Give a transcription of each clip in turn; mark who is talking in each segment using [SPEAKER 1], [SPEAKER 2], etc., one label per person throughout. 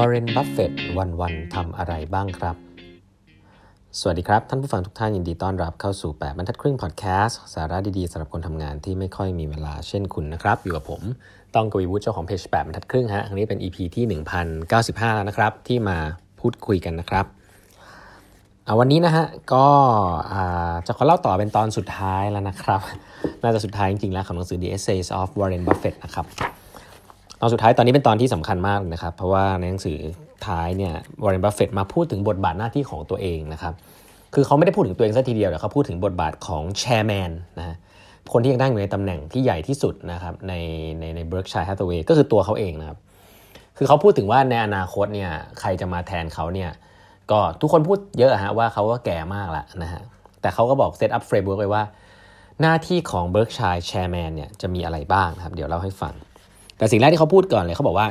[SPEAKER 1] วอร์เรน บัฟเฟตวันๆทำอะไรบ้างครับ สวัสดีครับ ท่านผู้ฟังทุกท่านยินดีต้อนรับเข้าสู่ 8 บรรทัดครึ่งพอดแคสต์สาระดีๆสำหรับคนทำงานที่ไม่ค่อยมีเวลาเช่นคุณนะครับ อยู่กับผม ต้องกวีวุฒิเจ้าของเพจ 8 บรรทัดครึ่งฮะอันนี้เป็น EP ที่ 1095 แล้วนะครับ ที่มาพูดคุยกันนะครับวันนี้นะฮะก็จะขอเล่าต่อเป็นตอนสุดท้ายแล้วนะครับ น่าจะสุดท้ายจริงๆแล้วของหนังสือ The Essays of Warren Buffett นะครับ ตอนสุดท้ายตอนนี้เป็นตอนที่สำคัญมากนะครับ เพราะว่าในหนังสือท้ายเนี่ยวอร์เรนบัฟเฟตมาพูดถึงบทบาทหน้าที่ของตัวเองนะครับ คือเขาไม่ได้พูดถึงตัวเองซะทีเดียวแต่เขาพูดถึงบทบาทของ chairman นะคนที่ยังนั่งอยู่ในตำแหน่งที่ใหญ่ที่สุดนะครับในในใน Berkshire Hathaway ก็คือตัวเขาเองนะครับ คือเขาพูดถึงว่าในอนาคตเนี่ยใครจะมาแทนเขาเนี่ยก็ทุกคนพูดเยอะฮะว่าเขาก็แก่มากแล้วนะฮะแต่เขาก็บอก set up framework ไว้ว่า หน้าที่ของ Berkshire chairman เนี่ยจะมีอะไรบ้างครับ เดี๋ยวเล่าให้ฟัง แต่สิ่งแรกที่เขาพูดก่อนเลยเขาบอกว่า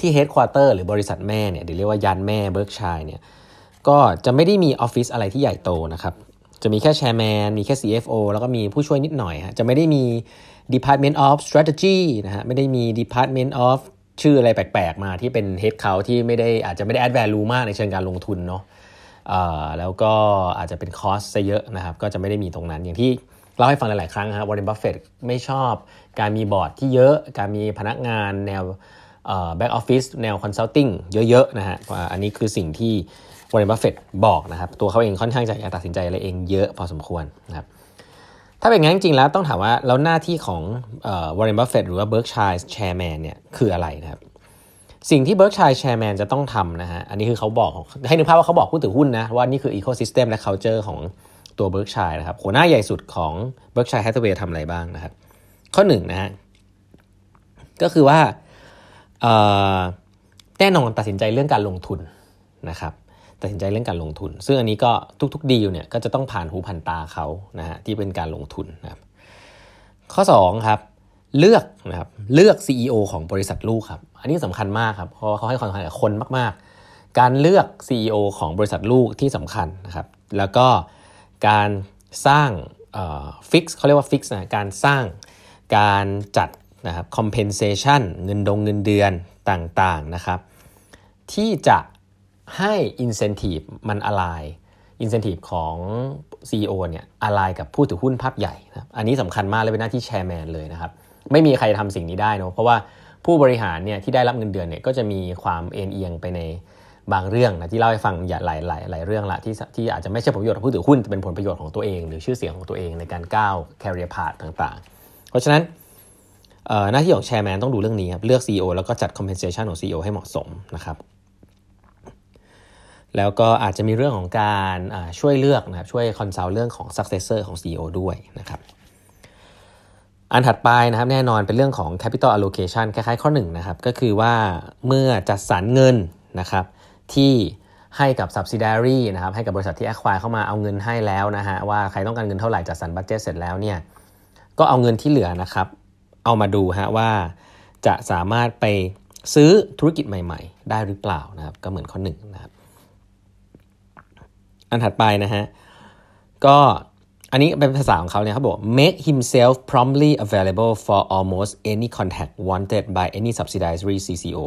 [SPEAKER 1] ที่ headquarter หรือบริษัทแม่เนี่ยเดี๋ยวเรียกว่ายานแม่ Berkshire เนี่ยก็จะไม่ได้มีออฟฟิศอะไรที่ใหญ่โตนะครับ จะมีแค่ chairman มีแค่ CFO แล้วก็มีผู้ช่วยนิดหน่อยฮะจะไม่ได้มี Department of Strategy นะฮะไม่ได้มี Department of ชื่ออะไรแปลกๆมาที่เป็น Head เขาที่ไม่ได้อาจจะไม่ได้ add value มากในเชิงการลงทุนเนาะแล้วก็อาจจะเป็น cost ซะเยอะนะครับ ก็จะไม่ได้มีตรงนั้นอย่างที่ เล่าให้ฟังหลาย ๆ ครั้งครับวอร์เรนบัฟเฟตไม่ชอบการมีบอร์ดที่เยอะ การมีพนักงานแนว back office แนว consulting เยอะ ๆ นะฮะอันนี้คือสิ่งที่วอร์เรนบัฟเฟตบอกนะครับ ตัวเขาเองค่อนข้างจะอยากตัดสินใจอะไรเองเยอะพอสมควรนะครับถ้าเป็นงั้นจริงๆแล้วต้องถามว่า แล้วหน้าที่ของวอร์เรนบัฟเฟตหรือว่า Berkshire chairman เนี่ยคืออะไรนะครับสิ่งที่ Berkshire chairman จะต้องทำนะฮะอันนี้คือเขาบอกให้นึกภาพว่าเขาบอกผู้ถือหุ้นนะว่านี่คือ ecosystem และ culture ของ ตัว Berkshire นะครับหัวหน้าใหญ่สุดของ Berkshire Hathaway ทำอะไรบ้างนะครับ ข้อหนึ่งนะฮะก็คือว่าแน่นอนตัดสินใจเรื่องการลงทุนนะครับตัดสินใจเรื่องการลงทุน ซึ่งอันนี้ก็ทุกๆดีลเนี่ยก็จะต้องผ่านหูผ่านตาเขานะฮะที่เป็นการลงทุนนะครับข้อ2ครับเลือกนะครับเลือก CEO ของบริษัทลูกครับอันนี้สำคัญมากครับเพราะเขาให้ความสำคัญกับคนมาก ๆ การเลือก CEO ของบริษัทลูกที่สำคัญนะครับแล้วก็ การสร้างฟิกเขาเรียกว่าฟิกนะการสร้างการจัดนะครับ compensation เงินดงเงินเดือนต่างๆนะครับ ที่จะให้ incentive มันอะไร incentive ของ CEO เนี่ยอะไรกับผู้ถือหุ้นภาพใหญ่นะอันนี้สำคัญมากเลยเป็นหน้าที่แชร์แมนเลยนะครับ ไม่มีใครทำสิ่งนี้ได้นะเพราะว่าผู้บริหารเนี่ยที่ได้รับเงินเดือนเนี่ยก็จะมีความเอ็นเอียงไปใน บางเรื่องนะที่เล่าให้ฟังอย่าหลายหลายหลายเรื่องละที่ที่อาจจะไม่ใช่ผลประโยชน์ของผู้ถือหุ้นจะเป็นผลประโยชน์ของตัวเอง หรือชื่อเสียงของตัวเองในการก้าว career path ต่างๆ เพราะฉะนั้นหน้าที่ของแชร์แมนต้องดูเรื่องนี้ครับเลือก CEO แล้วก็จัด compensation ของ CEO ให้เหมาะสมนะครับแล้วก็อาจจะมีเรื่องของการช่วยเลือกนะครับช่วย consult เรื่องของ successor ของ CEO ด้วยนะครับอันถัดไปนะครับแน่นอนเป็นเรื่องของ capital allocation คล้ายๆข้อ1นะครับก็คือว่าเมื่อจัดสรรเงินนะครับ ที่ให้กับ subsidiary นะครับให้กับบริษัทที่ acquire เข้ามาเอาเงินให้แล้วนะฮะว่าใครต้องการเงินเท่าไหร่จัดสรร budget เสร็จแล้วเนี่ยก็เอาเงินที่เหลือนะครับ เอามาดูฮะว่าจะสามารถไปซื้อธุรกิจใหม่ ๆ ได้หรือเปล่านะครับ ก็เหมือนข้อหนึ่งนะครับอันถัดไปนะฮะก็อันนี้เป็นภาษาของเขาเนี่ยเขาบอก make himself promptly available for almost any contact wanted by any subsidiary CCO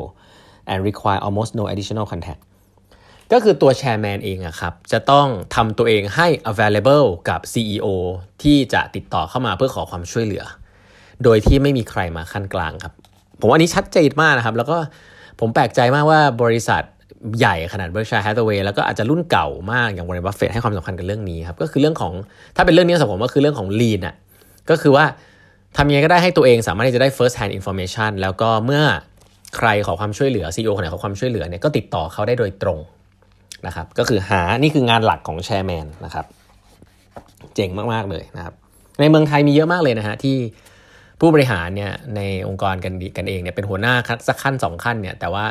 [SPEAKER 1] and require almost no additional contact ก็คือตัวแชร์แมนเองอะครับจะต้องทำตัวเองให้ available กับ CEO ที่จะติดต่อเข้ามาเพื่อขอความช่วยเหลือ โดยที่ไม่มีใครมาขั้นกลางครับ ผมว่านี้ชัดเจนมากนะครับ แล้วก็ผมแปลกใจมากว่าบริษัทใหญ่ขนาด Berkshire Hathaway แล้วก็อาจจะรุ่นเก่ามากอย่าง Warren Buffett ให้ความสำคัญกับเรื่องนี้ครับก็คือเรื่องของถ้าเป็นเรื่องนี้สำหรับผมก็คือเรื่องของ lean อะก็คือว่าทำยังไงก็ได้ให้ตัวเองสามารถที่จะได้ first hand information แล้วก็เมื่อใครขอความช่วยเหลือ CEO คนไหนขอความช่วยเหลือเนี่ยก็ติดต่อเขาได้โดยตรง นะครับ ก็คือหา นี่คืองานหลักของแชร์แมนนะครับ เจ๋งมาก ๆ เลยนะครับ ในเมืองไทยมีเยอะมากเลยนะฮะที่ผู้บริหารเนี่ยในองค์กรกันกันเองเนี่ยเป็นหัวหน้าสักขั้นสองขั้นเนี่ยแต่ว่า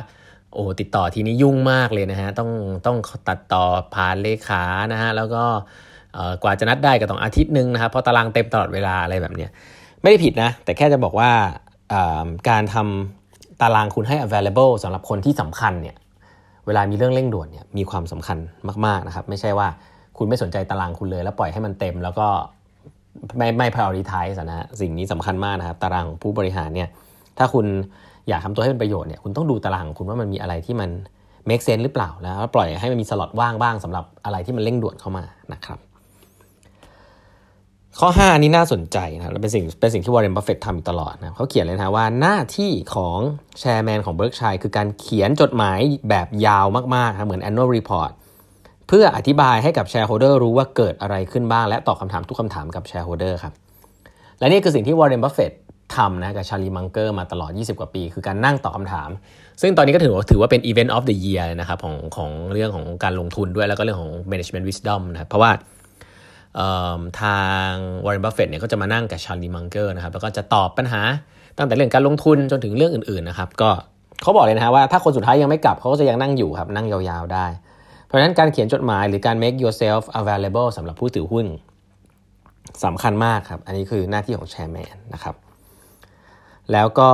[SPEAKER 1] โอ้ติดต่อทีนี้ยุ่งมากเลยนะฮะต้องต้องตัดต่อผ่านเลขานะฮะแล้วก็กว่าจะนัดได้ก็ต้องอาทิตย์หนึ่งนะครับเพราะตารางเต็มตลอดเวลาอะไรแบบเนี้ยไม่ได้ผิดนะ แต่แค่จะบอกว่าการทำตารางคุณให้ available สำหรับคนที่สำคัญเนี่ย เวลามีเรื่องเร่งด่วนเนี่ยมีความสำคัญมากๆนะครับไม่ใช่ว่าคุณไม่สนใจตารางคุณเลย แล้วปล่อยให้มันเต็ม แล้วก็ไม่ไม่ prioritize นะสิ่งนี้สำคัญมากนะครับ ตารางของผู้บริหารเนี่ยถ้าคุณอยากทำตัวให้เป็นประโยชน์เนี่ยคุณต้องดูตารางของคุณว่ามันมีอะไรที่มัน make sense หรือเปล่า แล้วปล่อยให้มันมีสล็อตว่างบ้างสำหรับอะไรที่มันเร่งด่วนเข้ามานะครับ ข้อ5นี้น่าสนใจนะเป็นสิ่งเป็นสิ่งที่วอร์เรนบัฟเฟตทำตลอดนะเขาเขียนเลยนะว่าหน้าที่ของ chairman ของ Berkshire คือการเขียนจดหมายแบบยาวมากๆนะเหมือน annual report เพื่ออธิบายให้กับ shareholder รู้ว่าเกิดอะไรขึ้นบ้าง และตอบคำถามทุกคำถามกับ shareholder ครับและนี่คือสิ่งที่วอร์เรนบัฟเฟตทำนะกับชาลีมังเกอร์มาตลอด 20 กว่าปี คือการนั่งตอบคำถาม ซึ่งตอนนี้ก็ถือว่าถือว่าเป็น Event of the Year นะครับของของเรื่องของการลงทุนด้วยแล้วก็เรื่องของ Management Wisdom นะเพราะว่า ทางวอร์เรนบัฟเฟตเนี่ยก็จะมานั่งกับชาลีมังเกอร์นะครับแล้วก็จะตอบปัญหาตั้งแต่เรื่องการลงทุนจนถึงเรื่องอื่นๆนะครับก็เขาบอกเลยนะฮะว่าถ้าคนสุดท้ายยังไม่กลับเขาก็จะยังนั่งอยู่ครับนั่งยาวๆได้ เพราะฉะนั้นการเขียนจดหมายหรือการ make yourself available สำหรับผู้ถือหุ้นสำคัญมากครับ อันนี้คือหน้าที่ของแชร์แมนนะครับแล้วก็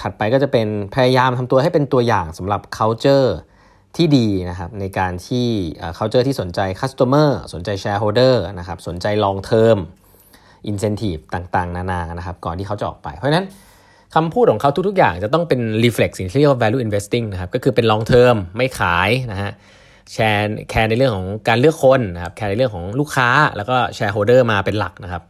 [SPEAKER 1] ถัดไปก็จะเป็นพยายามทำตัวให้เป็นตัวอย่างสำหรับ culture ที่ดีนะครับในการที่ culture ที่สนใจ customer สนใจ shareholder นะครับสนใจ long term incentive ต่างๆ นานานะครับก่อนที่เขาจะออกไป เพราะนั้นคำพูดของเขาทุกๆ อย่างจะต้องเป็น reflect สิ่งที่เรียกว่า value investing นะครับก็คือเป็น long term ไม่ขายนะฮะแคร์แคร์ในเรื่องของการเลือกคนนะครับแคร์ในเรื่องของลูกค้าแล้วก็ shareholder มาเป็นหลักนะครับ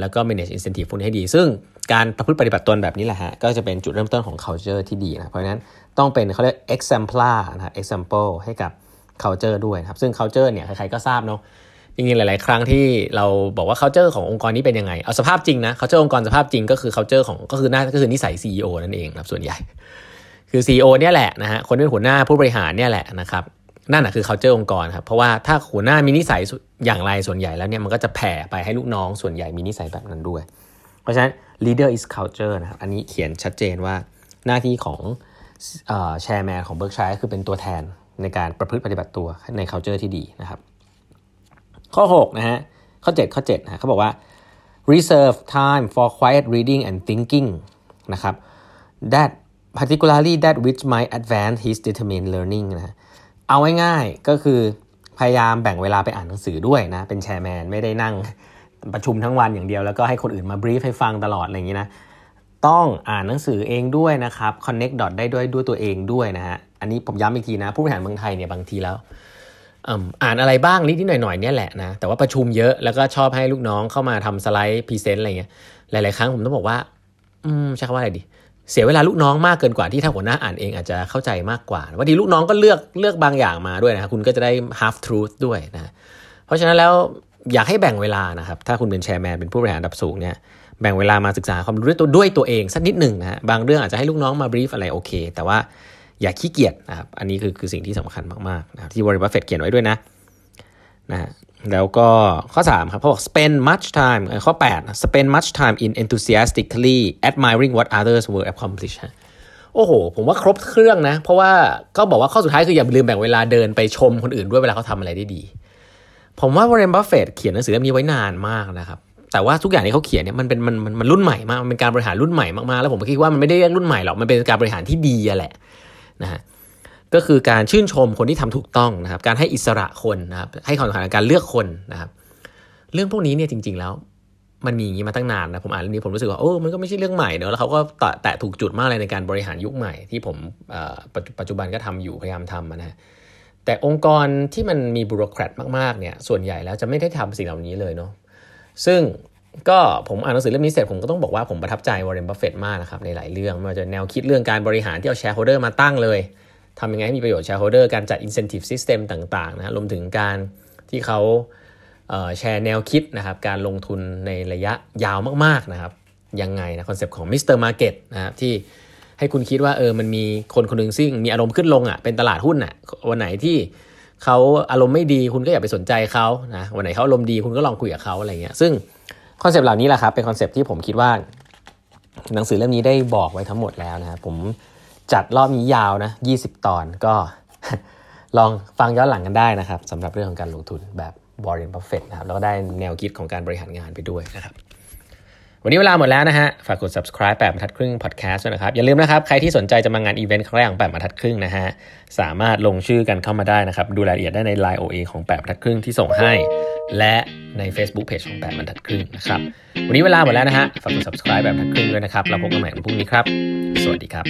[SPEAKER 1] แล้วก็ manage incentive พวกนี้ให้ดี ซึ่งการประพฤติปฏิบัติตนแบบนี้แหละฮะ ก็จะเป็นจุดเริ่มต้นของ culture ที่ดีนะ เพราะฉะนั้นต้องเป็นเขาเรียก exemplar นะ example ให้กับ culture ด้วยครับ ซึ่ง culture เนี่ยใครๆก็ทราบเนาะจริงๆหลาย ๆ ครั้งที่เราบอกว่า culture ขององค์กรนี้เป็นยังไง เอาสภาพจริงนะ culture องค์กรสภาพจริงก็คือ culture ของก็คือหน้าก็คือนิสัย CEO นั่นเองครับส่วนใหญ่ คือ CEO เนี่ยแหละนะฮะคนเป็นหัวหน้าผู้บริหารเนี่ยแหละนะครับ นั่นแหะคือ culture องค์กรครับเพราะว่าถ้าหัวหน้ามีนิสัยอย่างไรส่วนใหญ่แล้วเนี่ยมันก็จะแผ่ไปให้ลูกน้องส่วนใหญ่มีนิสัยแบบนั้นด้วย เพราะฉะนั้น leader is culture นะครับอันนี้เขียนชัดเจนว่าหน้าที่ของแชร์แมนของเบิร์กชัยคือเป็นตัวแทนในการประพฤติปฏิบัติตัวใน culture ที่ดีนะครับ ข้อ6นะฮะข้อ 7 ข้อ7นะเขาบอกว่า reserve time for quiet reading and thinking นะครับ that particularly that which might advance his determined learning นะ เอาง่ายๆก็คือพยายามแบ่งเวลาไปอ่านหนังสือด้วยนะ เป็นแชร์แมนไม่ได้นั่งประชุมทั้งวันอย่างเดียว แล้วก็ให้คนอื่นมาบรีฟให้ฟังตลอดอะไรอย่างนี้นะต้องอ่านหนังสือเองด้วยนะครับ connect dot ได้ด้วยด้วยตัวเองด้วยนะฮะอันนี้ผมย้ำอีกทีนะ ผู้บริหารเมืองไทยเนี่ยบางทีแล้วอ่านอะไรบ้างนิดนิดหน่อยหน่อยเนี่ยแหละนะแต่ว่าประชุมเยอะแล้วก็ชอบให้ลูกน้องเข้ามาทำสไลด์ present อะไรเงี้ยหลาย ๆ ครั้งผมต้องบอกว่า อืมใช้คำว่าอะไรดี เสียเวลาลูกน้องมากเกินกว่าที่ถ้าหัวหน้าอ่านเองอาจจะเข้าใจมากกว่าบางทีลูกน้องก็เลือกเลือกบางอย่างมาด้วยนะคุณก็จะได้ half truth ด้วยนะเพราะฉะนั้นแล้วอยากให้แบ่งเวลานะครับ ถ้าคุณเป็น chairman เป็นผู้บริหารระดับสูงเนี่ยแบ่งเวลามาศึกษาความรู้ด้วยตัวด้วยตัวเองสักนิดหนึ่งนะฮะบางเรื่องอาจจะให้ลูกน้องมา brief อะไรโอเค แต่ว่าอย่าขี้เกียจนะครับอันนี้คือคือสิ่งที่สำคัญมากๆนะครับที่วอร์เรนบัฟเฟตเขียนไว้ด้วยนะ นะฮะแล้วก็ข้อ 3 ครับเขาบอก spend much time ข้อ 8 spend much time in enthusiastically admiring what others will accomplish โอ้โห ผมว่าครบเครื่องนะ เพราะว่าก็บอกว่าข้อสุดท้ายคืออย่าลืมแบ่งเวลาเดินไปชมคนอื่นด้วยเวลาเขาทำอะไรได้ดี ผมว่าวอร์เรนบัฟเฟตเขียนหนังสือเล่มนี้ไว้นานมากนะครับ แต่ว่าทุกอย่างที่เขาเขียนเนี่ยมันเป็นมันมันมันรุ่นใหม่มาก มันเป็นการบริหารรุ่นใหม่มากๆ แล้วผมคิดว่ามันไม่ได้เรียกรุ่นใหม่หรอก มันเป็นการบริหารที่ดีแหละนะฮะ ก็คือการชื่นชมคนที่ทำถูกต้องนะครับ การให้อิสระคนนะครับ ให้ความสำคัญการเลือกคนนะครับ เรื่องพวกนี้เนี่ยจริง ๆ แล้ว มันมีอย่างนี้มาตั้งนานนะผมอ่านเรื่องนี้ผมรู้สึกว่าโอ้มันก็ไม่ใช่เรื่องใหม่เนอะแล้วเขาก็แตะถูกจุดมากเลยในการบริหารยุคใหม่ที่ผมปัจจุบันก็ทำอยู่พยายามทำนะแต่องค์กรที่มันมี bureaucrat มากๆเนี่ยส่วนใหญ่แล้วจะไม่ได้ทำสิ่งเหล่านี้เลยเนาะซึ่งก็ผมอ่านหนังสือเล่มนี้เสร็จผมก็ต้องบอกว่าผมประทับใจวอร์เรนบัฟเฟตมากนะครับในหลายเรื่องไม่ว่าจะแนวคิดเรื่องการบริหารที่เอา shareholder มาตั้งเลย ทำยังไงให้มีประโยชน์ shareholder การจัด incentive system ต่างๆนะรวมถึงการที่เขาแชร์แนวคิดนะครับการลงทุนในระยะยาวมากๆนะครับยังไงนะคอนเซปต์ของ Mr. Market นะครับที่ให้คุณคิดว่าเออมันมีคนคนหนึ่งซึ่งมีอารมณ์ขึ้นลงอะเป็นตลาดหุ้นอะวันไหนที่เขาอารมณ์ไม่ดีคุณก็อย่าไปสนใจเขานะวันไหนเขาอารมณ์ดีคุณก็ลองคุยกับเขาอะไรเงี้ยซึ่งคอนเซปต์เหล่านี้แหละครับเป็นคอนเซปต์ที่ผมคิดว่าหนังสือเล่มนี้ได้บอกไว้ทั้งหมดแล้วนะครับผม จัดรอบนี้ยาวนะ 20 ตอนก็ลองฟังย้อนหลังกันได้นะครับสำหรับเรื่องของการลงทุนแบบวอร์เรนบัฟเฟตนะครับแล้วก็ได้แนวคิดของการบริหารงานไปด้วยนะครับ วันนี้เวลาหมดแล้วนะฮะ ฝากกด subscribe แปดบรรทัดครึ่ง podcast ด้วยนะครับ อย่าลืมนะครับ ใครที่สนใจจะมางานอีเวนต์ครั้งแรกของแปดบรรทัดครึ่งนะฮะ สามารถลงชื่อกันเข้ามาได้นะครับ ดูรายละเอียดได้ใน Line OA ของแปดบรรทัดครึ่งที่ส่งให้ และใน Facebook Page ของแปดบรรทัดครึ่งนะครับ วันนี้เวลาหมดแล้วนะฮะ ฝากกด subscribe แบบบรรทัดครึ่งด้วยนะครับ เราพบกันใหม่วันพรุ่งนี้ครับ สวัสดีครับ